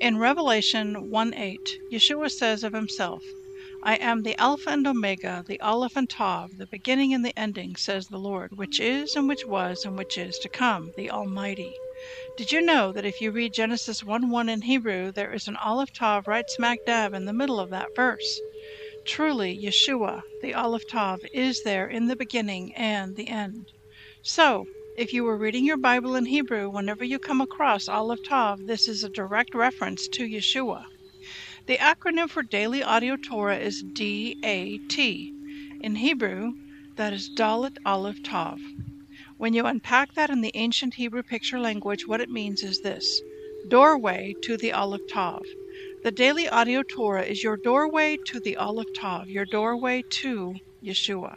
In Revelation 1 8, Yeshua says of himself, I am the Alpha and Omega, the Aleph and Tav, the beginning and the ending, says the Lord, which is, and which was, and which is to come, the Almighty. Did you know that if you read Genesis 1 1 in Hebrew, there is an Aleph Tav right smack dab in the middle of that verse? Truly, Yeshua, the Aleph Tav, is there in the beginning and the end. So, if you were reading your Bible in Hebrew, whenever you come across Aleph Tav, this is a direct reference to Yeshua. The acronym for Daily Audio Torah is DAT. In Hebrew, that is Dalet Aleph Tav. When you unpack that in the ancient Hebrew picture language, what it means is this doorway to the Aleph Tav. The Daily Audio Torah is your doorway to the Aleph Tav, your doorway to Yeshua.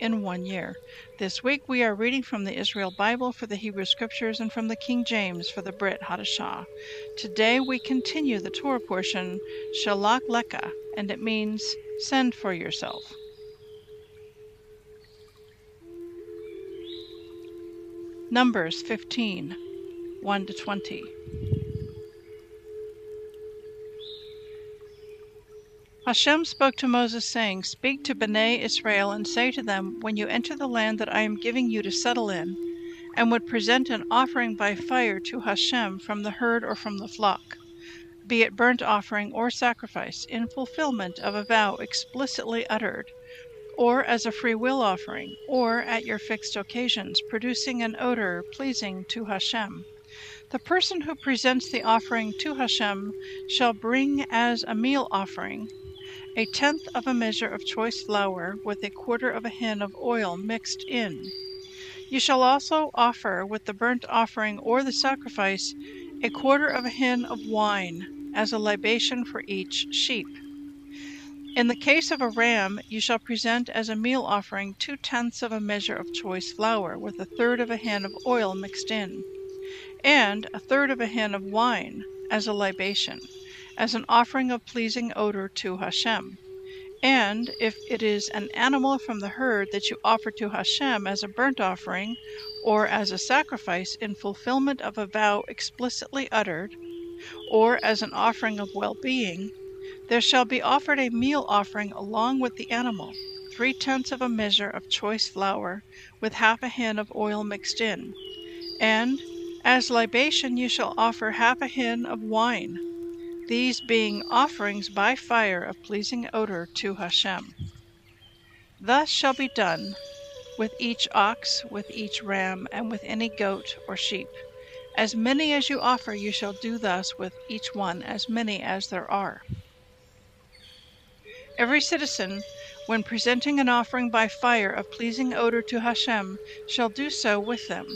in one year. This week we are reading from the Israel Bible for the Hebrew Scriptures and from the King James for the Brit Hadashah. Today we continue the Torah portion Shelach Lecha, and it means send for yourself. Numbers 15 1 to 20. Hashem spoke to Moses, saying, Speak to Bnei Israel and say to them, When you enter the land that I am giving you to settle in, and would present an offering by fire to Hashem from the herd or from the flock, be it burnt offering or sacrifice, in fulfillment of a vow explicitly uttered, or as a free will offering, or at your fixed occasions, producing an odor pleasing to Hashem. The person who presents the offering to Hashem shall bring as a meal offering a tenth of a measure of choice flour with a quarter of a hin of oil mixed in. You shall also offer with the burnt offering or the sacrifice a quarter of a hin of wine as a libation for each sheep. In the case of a ram, you shall present as a meal offering two tenths of a measure of choice flour with a third of a hin of oil mixed in, and a third of a hin of wine as a libation as an offering of pleasing odor to Hashem. And if it is an animal from the herd that you offer to Hashem as a burnt offering or as a sacrifice in fulfillment of a vow explicitly uttered, or as an offering of well being, there shall be offered a meal offering along with the animal, three tenths of a measure of choice flour, with half a hin of oil mixed in. And as libation you shall offer half a hin of wine these being offerings by fire of pleasing odor to Hashem. Thus shall be done with each ox, with each ram, and with any goat or sheep. As many as you offer, you shall do thus with each one, as many as there are. Every citizen, when presenting an offering by fire of pleasing odor to Hashem, shall do so with them.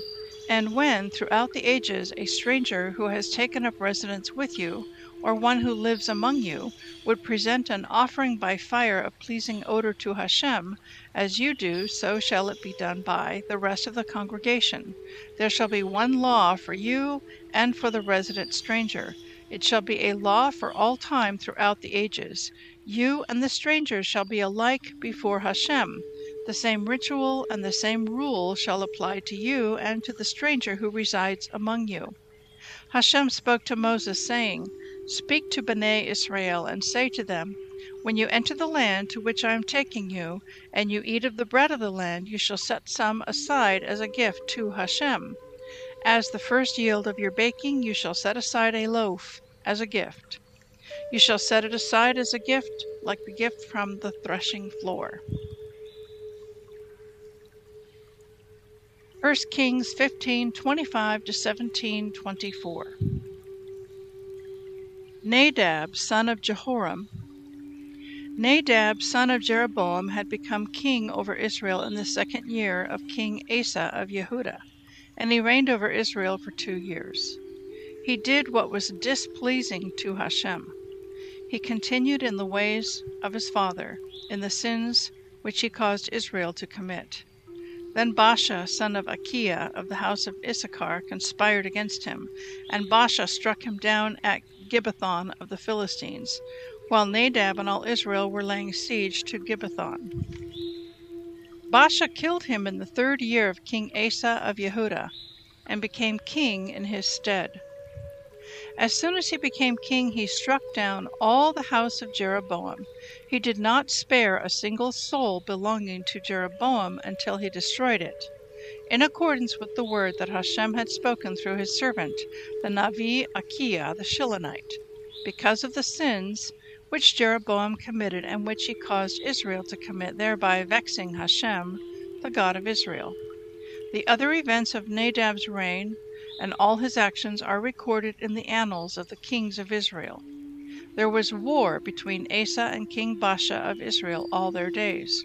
And when, throughout the ages, a stranger who has taken up residence with you, or one who lives among you, would present an offering by fire of pleasing odor to Hashem, as you do, so shall it be done by the rest of the congregation. There shall be one law for you and for the resident stranger. It shall be a law for all time throughout the ages. You and the strangers shall be alike before Hashem. The same ritual and the same rule shall apply to you and to the stranger who resides among you. Hashem spoke to Moses, saying, Speak to Bnei Israel, and say to them, When you enter the land to which I am taking you, and you eat of the bread of the land, you shall set some aside as a gift to Hashem. As the first yield of your baking, you shall set aside a loaf as a gift. You shall set it aside as a gift, like the gift from the threshing floor. 1 Kings 15 25 to 17 24. Nadab, son of Jehoram. Nadab, son of Jeroboam, had become king over Israel in the second year of King Asa of Yehudah, and he reigned over Israel for two years. He did what was displeasing to Hashem. He continued in the ways of his father, in the sins which he caused Israel to commit. Then Baasha, son of Achiah of the house of Issachar, conspired against him, and Baasha struck him down at Gibbethon of the Philistines, while Nadab and all Israel were laying siege to Gibbethon. Baasha killed him in the third year of King Asa of Yehudah, and became king in his stead. As soon as he became king, he struck down all the house of Jeroboam. He did not spare a single soul belonging to Jeroboam until he destroyed it, in accordance with the word that Hashem had spoken through his servant, the Navi Achiah the Shilonite, because of the sins which Jeroboam committed and which he caused Israel to commit, thereby vexing Hashem, the God of Israel. The other events of Nadab's reign and all his actions are recorded in the annals of the kings of Israel. There was war between Asa and King Baasha of Israel all their days.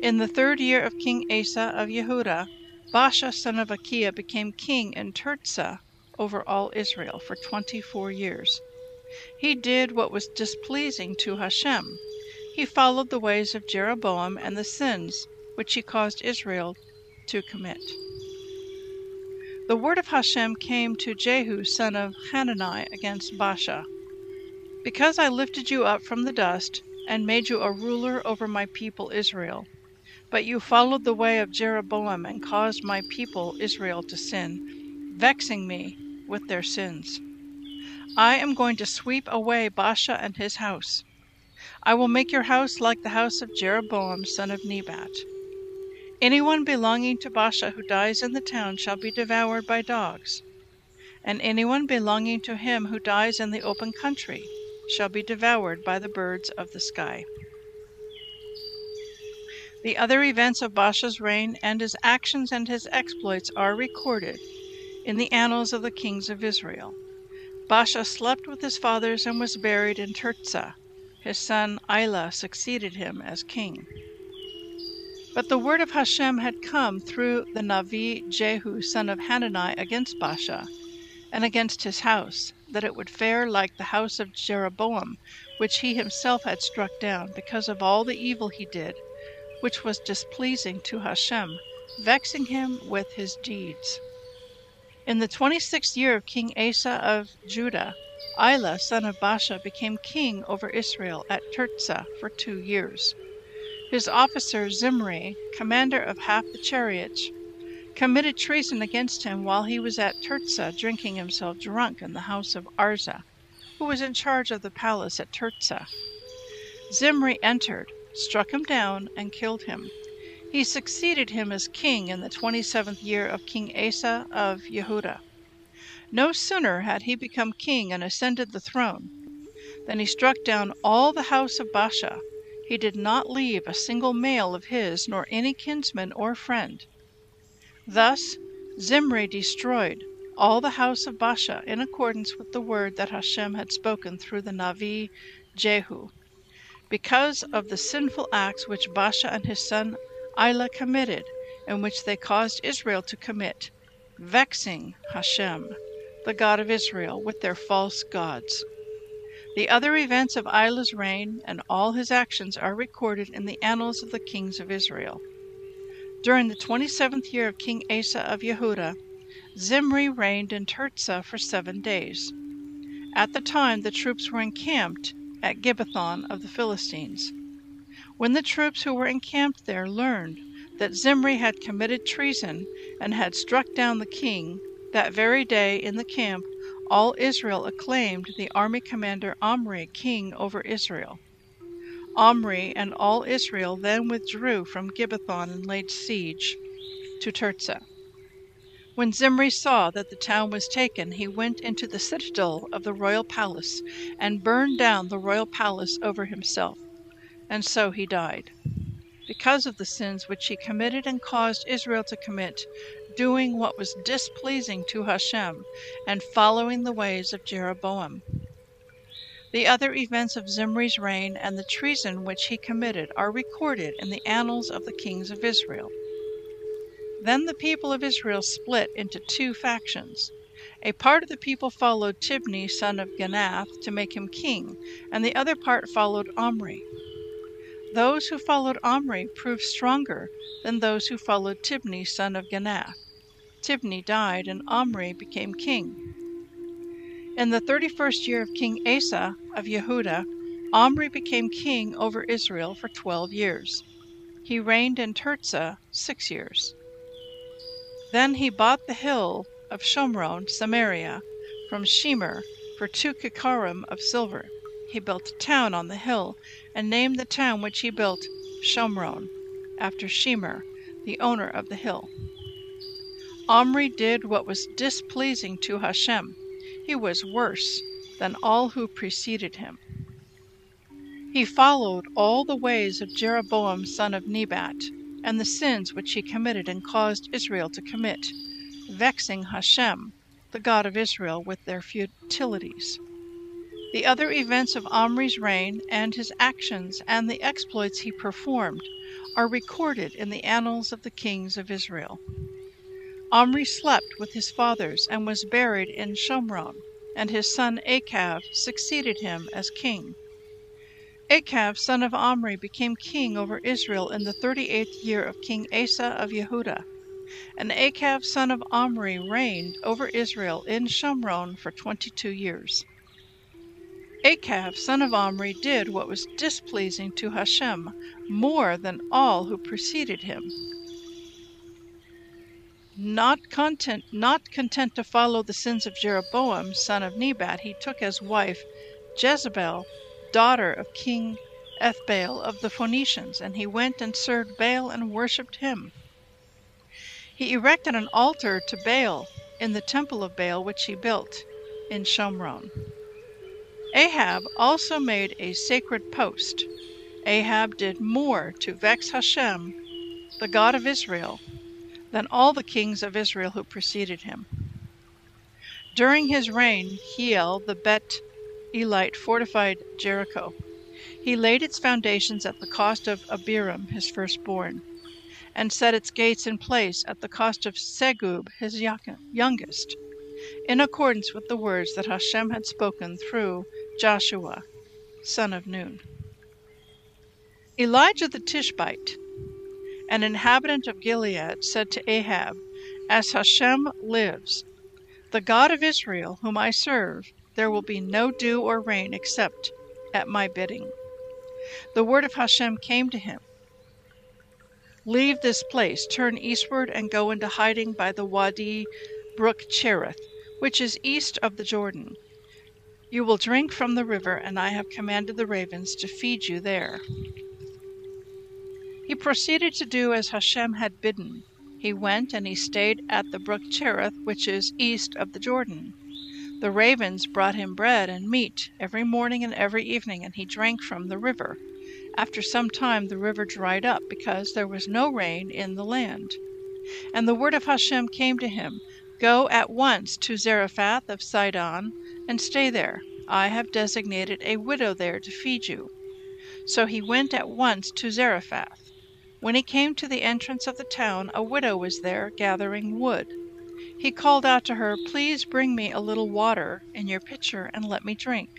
In the third year of King Asa of Yehudah, Baasha son of Achiah became king in Tirzah over all Israel for twenty four years. He did what was displeasing to Hashem. He followed the ways of Jeroboam and the sins which he caused Israel to commit. The word of Hashem came to Jehu son of Hanani against Baasha. Because I lifted you up from the dust and made you a ruler over my people Israel, but you followed the way of Jeroboam and caused my people Israel to sin, vexing me with their sins. I am going to sweep away Baasha and his house. I will make your house like the house of Jeroboam son of Nebat. Anyone belonging to Baasha who dies in the town shall be devoured by dogs, and anyone belonging to him who dies in the open country shall be devoured by the birds of the sky. The other events of Baasha's reign and his actions and his exploits are recorded in the annals of the kings of Israel. Baasha slept with his fathers and was buried in Tirzah. His son Elah succeeded him as king. But the word of Hashem had come through the Navi Jehu son of Hanani against Baasha and against his house, that it would fare like the house of Jeroboam, which he himself had struck down, because of all the evil he did, which was displeasing to Hashem, vexing him with his deeds. In the twenty sixth year of King Asa of Judah, Elah son of Baasha became king over Israel at Tirzah for two years. His officer Zimri, commander of half the chariots, committed treason against him while he was at Tirzah drinking himself drunk in the house of Arza, who was in charge of the palace at Tirzah. Zimri entered, struck him down, and killed him. He succeeded him as king in the twenty seventh year of King Asa of Yehudah. No sooner had he become king and ascended the throne than he struck down all the house of Baasha he did not leave a single male of his, nor any kinsman or friend. Thus Zimri destroyed all the house of Baasha in accordance with the word that Hashem had spoken through the Navi Jehu, because of the sinful acts which Baasha and his son Elah committed, and which they caused Israel to commit, vexing Hashem, the God of Israel, with their false gods. The other events of Elah's reign and all his actions are recorded in the annals of the kings of Israel. During the twenty seventh year of King Asa of Yehudah, Zimri reigned in Tirzah for seven days. At the time the troops were encamped at Gibbethon of the Philistines. When the troops who were encamped there learned that Zimri had committed treason and had struck down the king, that very day in the camp all Israel acclaimed the army commander Omri king over Israel. Omri and all Israel then withdrew from Gibbethon and laid siege to Tirzah. When Zimri saw that the town was taken, he went into the citadel of the royal palace and burned down the royal palace over himself and so he died. Because of the sins which he committed and caused Israel to commit, doing what was displeasing to Hashem, and following the ways of Jeroboam. The other events of Zimri's reign and the treason which he committed are recorded in the annals of the kings of Israel. Then the people of Israel split into two factions. A part of the people followed Tibni, son of Ganath, to make him king, and the other part followed Omri. Those who followed Omri proved stronger than those who followed Tibni, son of Ganath. Tibni died, and Omri became king. In the thirty first year of King Asa of Yehuda, Omri became king over Israel for twelve years. He reigned in Tirzah six years. Then he bought the hill of Shomron, Samaria, from Shemer for two kikarim of silver. He built a town on the hill, and named the town which he built Shomron, after Shemer, the owner of the hill. Omri did what was displeasing to Hashem. He was worse than all who preceded him. He followed all the ways of Jeroboam son of Nebat, and the sins which he committed and caused Israel to commit, vexing Hashem, the God of Israel, with their futilities. The other events of Omri's reign and his actions and the exploits he performed are recorded in the annals of the kings of Israel. Omri slept with his fathers and was buried in Shomron, and his son Achav succeeded him as king. Achav, son of Omri, became king over Israel in the thirty eighth year of King Asa of Yehuda. And Achav, son of Omri, reigned over Israel in Shomron for twenty two years. Achav, son of Omri, did what was displeasing to Hashem more than all who preceded him. Not content, not content to follow the sins of Jeroboam, son of Nebat, he took as wife Jezebel, daughter of King Ethbaal of the Phoenicians, and he went and served Baal and worshipped him. He erected an altar to Baal in the temple of Baal which he built in Shomron. Ahab also made a sacred post. Ahab did more to vex Hashem, the God of Israel, than all the kings of Israel who preceded him. During his reign, Hiel the Bet Elite fortified Jericho. He laid its foundations at the cost of Abiram, his firstborn, and set its gates in place at the cost of Segub, his youngest, in accordance with the words that Hashem had spoken through Joshua, son of Nun. Elijah the Tishbite, an inhabitant of Gilead, said to Ahab, As Hashem lives, the God of Israel, whom I serve, there will be no dew or rain except at my bidding. The word of Hashem came to him Leave this place, turn eastward, and go into hiding by the Wadi brook Cherith, which is east of the Jordan. You will drink from the river, and I have commanded the ravens to feed you there. He proceeded to do as Hashem had bidden. He went and he stayed at the brook Cherith, which is east of the Jordan. The ravens brought him bread and meat every morning and every evening, and he drank from the river. After some time, the river dried up because there was no rain in the land. And the word of Hashem came to him Go at once to Zarephath of Sidon and stay there. I have designated a widow there to feed you. So he went at once to Zarephath. When he came to the entrance of the town, a widow was there gathering wood. He called out to her, Please bring me a little water in your pitcher and let me drink.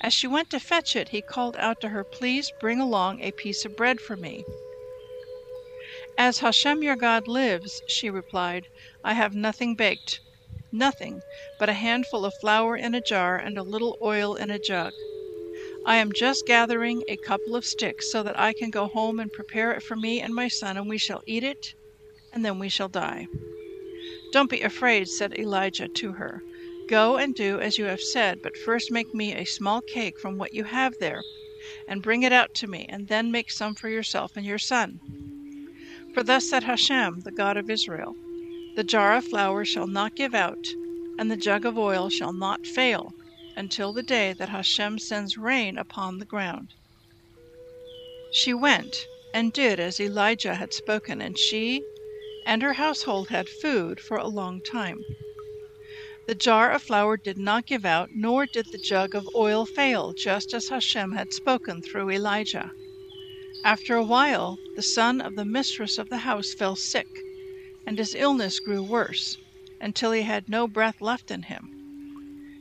As she went to fetch it, he called out to her, Please bring along a piece of bread for me. As Hashem your God lives, she replied, I have nothing baked nothing but a handful of flour in a jar and a little oil in a jug. I am just gathering a couple of sticks so that I can go home and prepare it for me and my son, and we shall eat it, and then we shall die. Don't be afraid, said Elijah to her. Go and do as you have said, but first make me a small cake from what you have there, and bring it out to me, and then make some for yourself and your son. For thus said Hashem, the God of Israel The jar of flour shall not give out, and the jug of oil shall not fail, until the day that Hashem sends rain upon the ground. She went and did as Elijah had spoken, and she and her household had food for a long time. The jar of flour did not give out, nor did the jug of oil fail, just as Hashem had spoken through Elijah. After a while, the son of the mistress of the house fell sick, and his illness grew worse, until he had no breath left in him.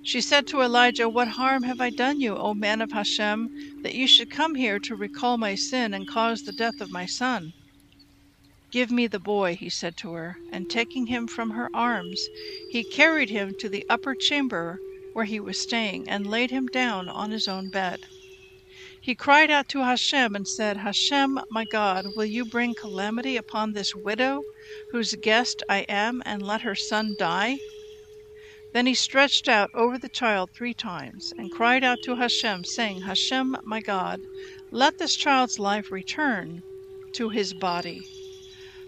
She said to Elijah, What harm have I done you, O man of Hashem, that you should come here to recall my sin and cause the death of my son? Give me the boy, he said to her, and taking him from her arms, he carried him to the upper chamber where he was staying, and laid him down on his own bed. He cried out to Hashem and said, Hashem, my God, will you bring calamity upon this widow, whose guest I am, and let her son die? Then he stretched out over the child three times, and cried out to Hashem, saying, Hashem, my God, let this child's life return to his body.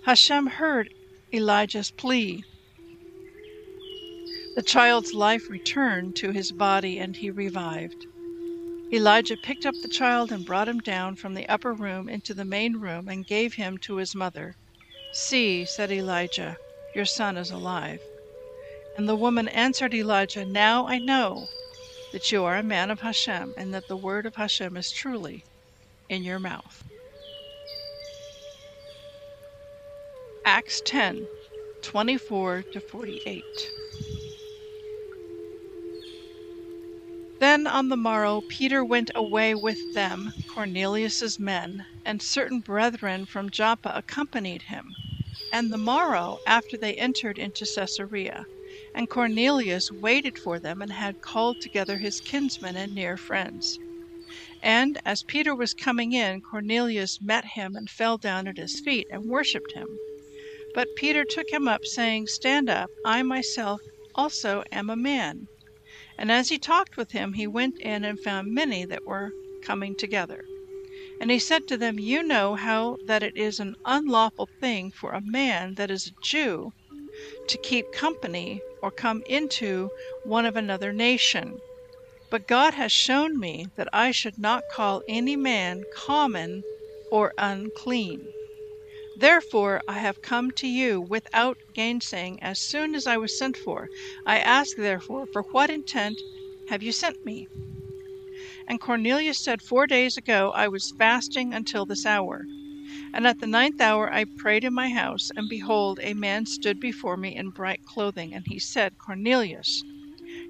Hashem heard Elijah's plea. The child's life returned to his body and he revived. Elijah picked up the child and brought him down from the upper room into the main room and gave him to his mother. See, said Elijah, your son is alive. And the woman answered Elijah, Now I know that you are a man of Hashem, and that the word of Hashem is truly in your mouth. Acts 10 24 to 48. Then on the morrow Peter went away with them, Cornelius's men, and certain brethren from Joppa accompanied him. And the morrow after they entered into Caesarea, and Cornelius waited for them and had called together his kinsmen and near friends. And as Peter was coming in, Cornelius met him and fell down at his feet and worshipped him. But Peter took him up, saying, Stand up, I myself also am a man. And as he talked with him, he went in and found many that were coming together. And he said to them, You know how that it is an unlawful thing for a man that is a Jew to keep company or come into one of another nation. But God has shown me that I should not call any man common or unclean. Therefore I have come to you without gainsaying as soon as I was sent for. I ask therefore, for what intent have you sent me? And Cornelius said, Four days ago I was fasting until this hour. And at the ninth hour I prayed in my house, and behold, a man stood before me in bright clothing, and he said, Cornelius,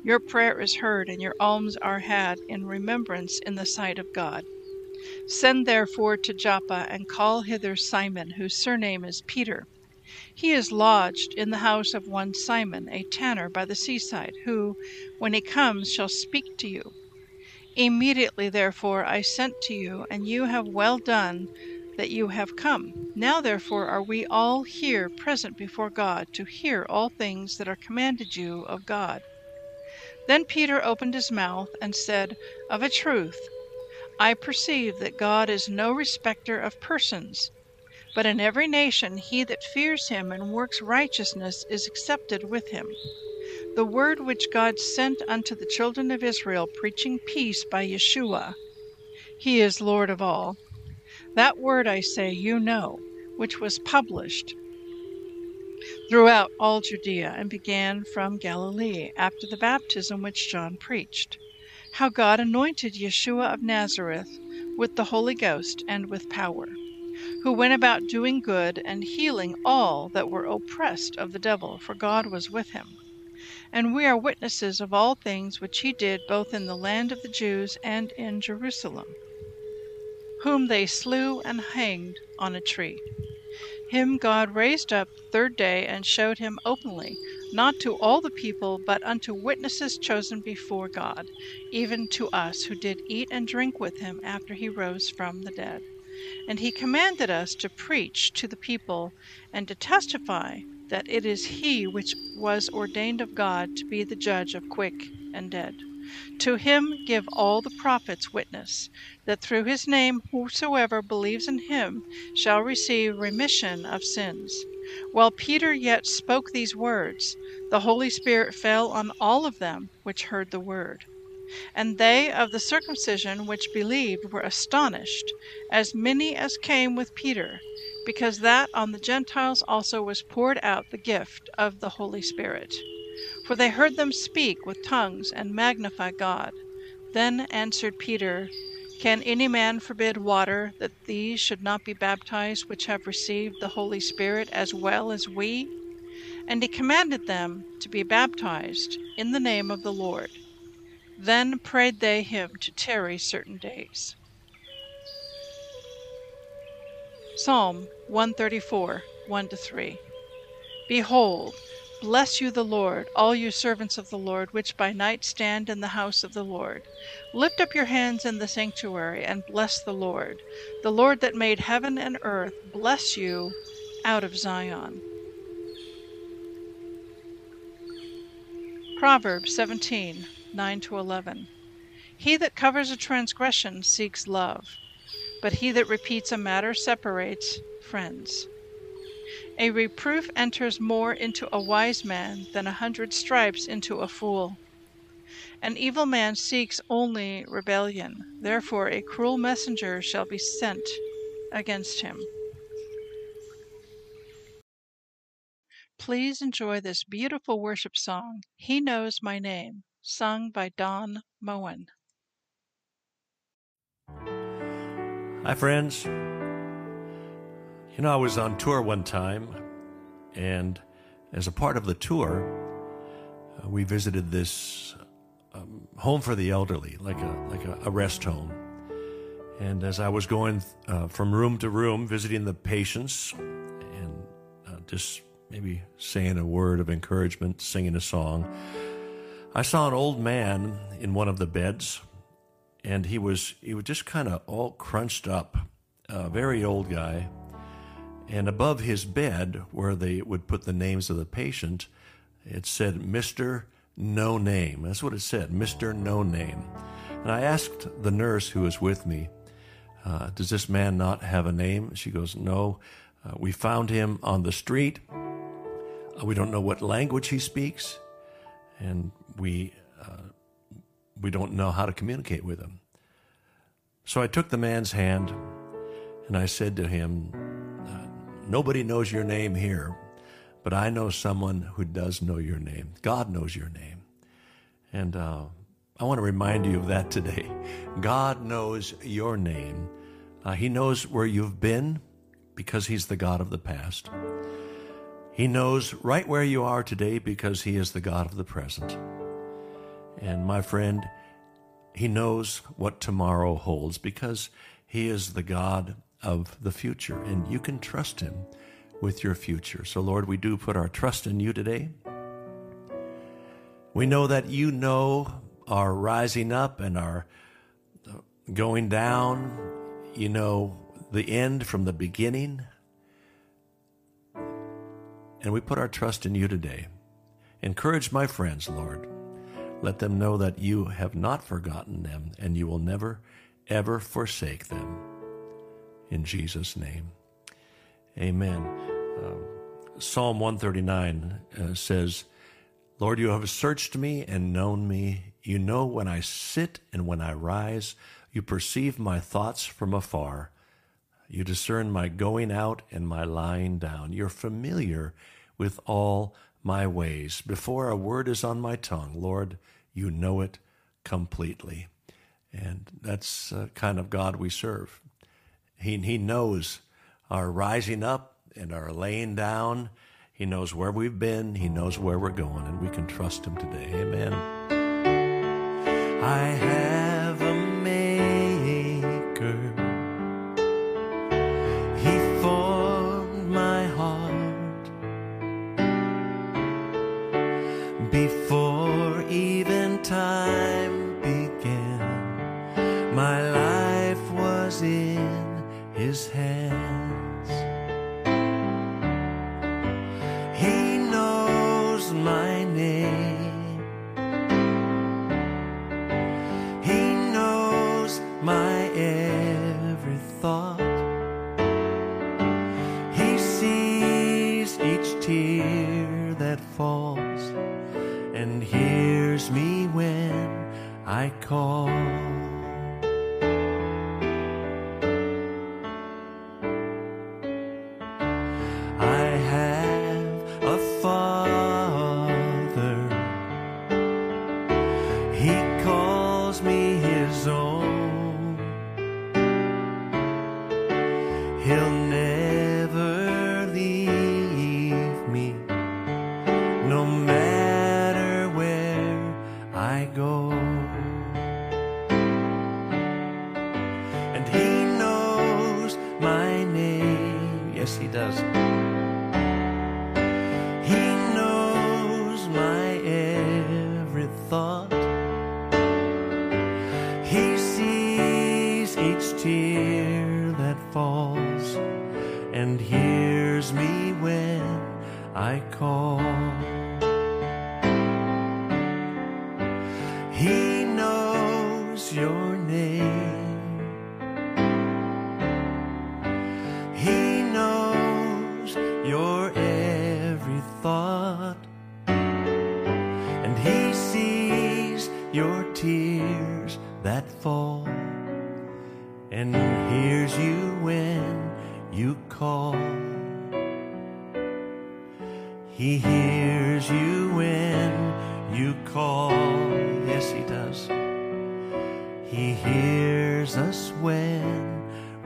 your prayer is heard, and your alms are had in remembrance in the sight of God. Send therefore to Joppa, and call hither Simon, whose surname is Peter. He is lodged in the house of one Simon, a tanner by the seaside, who, when he comes, shall speak to you. Immediately, therefore, I sent to you, and you have well done that you have come. Now, therefore, are we all here present before God to hear all things that are commanded you of God. Then Peter opened his mouth and said, Of a truth, I perceive that God is no respecter of persons, but in every nation he that fears him and works righteousness is accepted with him. The word which God sent unto the children of Israel, preaching peace by Yeshua, he is Lord of all. That word, I say, you know, which was published throughout all Judea and began from Galilee after the baptism which John preached how God anointed Yeshua of Nazareth with the Holy Ghost and with power, who went about doing good and healing all that were oppressed of the devil, for God was with him. And we are witnesses of all things which he did both in the land of the Jews and in Jerusalem, whom they slew and hanged on a tree. Him God raised up third day and showed him openly not to all the people, but unto witnesses chosen before God, even to us who did eat and drink with him after he rose from the dead. And he commanded us to preach to the people and to testify that it is he which was ordained of God to be the judge of quick and dead. To him give all the prophets witness, that through his name whosoever believes in him shall receive remission of sins. While Peter yet spoke these words, the Holy Spirit fell on all of them which heard the word. And they of the circumcision which believed were astonished, as many as came with Peter, because that on the Gentiles also was poured out the gift of the Holy Spirit. For they heard them speak with tongues and magnify God. Then answered Peter, Can any man forbid water that these should not be baptized which have received the Holy Spirit as well as we? And he commanded them to be baptized in the name of the Lord. Then prayed they him to tarry certain days. Psalm 134 1 3. Behold, Bless you the Lord, all you servants of the Lord, which by night stand in the house of the Lord. Lift up your hands in the sanctuary, and bless the Lord. The Lord that made heaven and earth, bless you out of Zion. Proverbs 17 9 11. He that covers a transgression seeks love, but he that repeats a matter separates friends. A reproof enters more into a wise man than a hundred stripes into a fool. An evil man seeks only rebellion, therefore a cruel messenger shall be sent against him. Please enjoy this beautiful worship song, He Knows My Name, sung by Don Moen. Hi, friends. You know, I was on tour one time, and as a part of the tour, uh, we visited this um, home for the elderly, like a like a, a rest home. And as I was going uh, from room to room, visiting the patients, and uh, just maybe saying a word of encouragement, singing a song, I saw an old man in one of the beds, and he was he was just kind of all crunched up, a very old guy and above his bed, where they would put the names of the patient, it said Mr. No Name. That's what it said, Mr. No Name. And I asked the nurse who was with me, uh, Does this man not have a name? She goes, No. Uh, we found him on the street. Uh, we don't know what language he speaks, and we, uh, we don't know how to communicate with him. So I took the man's hand and I said to him, Nobody knows your name here, but I know someone who does know your name. God knows your name. And uh, I want to remind you of that today. God knows your name. Uh, he knows where you've been because He's the God of the past. He knows right where you are today because He is the God of the present. And my friend, He knows what tomorrow holds because He is the God of the future, and you can trust Him with your future. So, Lord, we do put our trust in you today. We know that you know our rising up and our going down. You know the end from the beginning. And we put our trust in you today. Encourage my friends, Lord. Let them know that you have not forgotten them and you will never, ever forsake them in Jesus' name. Amen. Uh, Psalm 139 uh, says, Lord, you have searched me and known me. You know when I sit and when I rise. You perceive my thoughts from afar. You discern my going out and my lying down. You're familiar with all my ways. Before a word is on my tongue, Lord, you know it completely. And that's the kind of God we serve. He, he knows our rising up and our laying down. He knows where we've been. He knows where we're going, and we can trust Him today. Amen. I have my every thought. He sees each tear that falls and hears me when I call.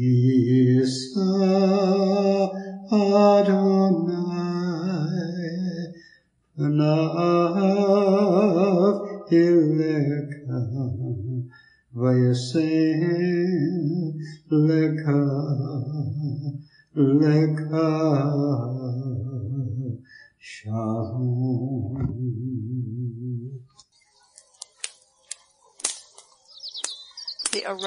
Isa Adonai Panav Ileka Vayaseh